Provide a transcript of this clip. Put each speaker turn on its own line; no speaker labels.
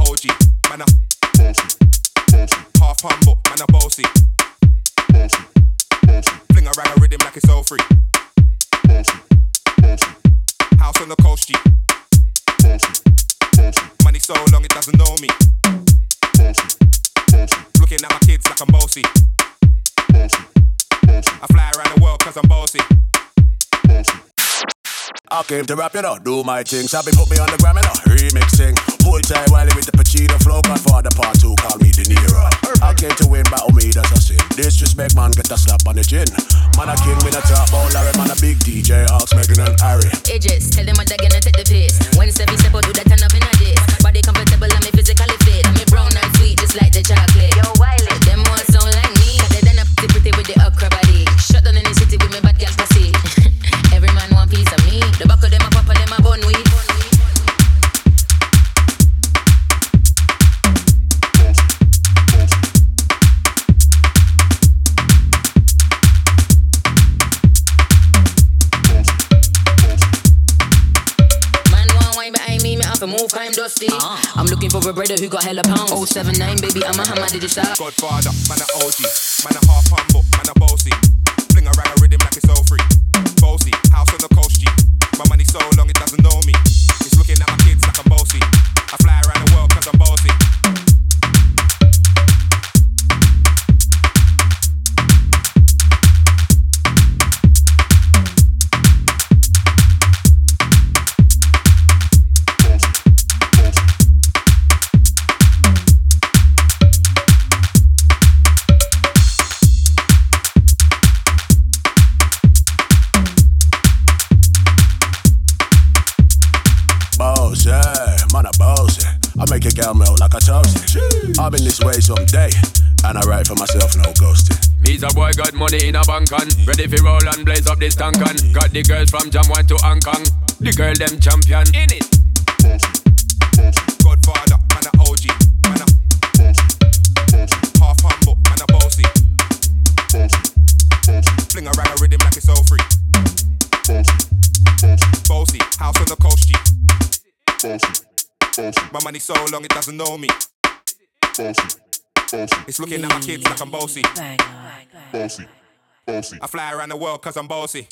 OG, man a bossy, bossy. Half humble, man a bossy, bossy, bossy. Fling a rag a rhythm like it's all free. Bossy, bossy. House on the coast, G. Bossy, bossy. Money so long it doesn't know me. Bossy, bossy. Looking at my kids like I'm bossy. Bossy, bossy. I fly around the world cause I'm. Bossy.
I came to rap, you know, do my thing. Sabi put me on the gram, you know, remixing. Pull tight while with the Pacino flow. Godfather part two, call me De Niro. I came to win, battle me, that's a sin. Disrespect, man, get a slap on the chin. Man, a king with a top ball, Larry, man, a big DJ, Ox, Megan and Harry.
Ages, tell them what they're gonna take the piss. When step, step out, do that turn up in a diss. Body comfortable and me physically behind me, me have to move, I'm dusty. Ah. I'm looking for a brother who got hella pounds. 079, baby, I'm a hammer, did you start?
Godfather, man a OG, man a half humble, man a bossy.
Bossy, man, a bossy. I make a girl melt like a toasty. I've been this way someday, and I write for myself, no ghosting.
Me's a boy got money in a bank and ready for roll and blaze up this tank and got the girls from Jam 1 to Hong Kong. The girl them champion in it.
Bossy, bossy. Godfather, man a OG, man a bossy, bossy. Half humble, man a bossy, bossy, bossy. Fling a rag a rhythm like it's all free. Bossy, bossy. Bossy, house on the coast, G. Bossy, bossy. My money so long it doesn't know me. Bossy, bossy. It's looking at my kids like I'm bossy. Bossy, bossy. I fly around the world cause I'm bossy.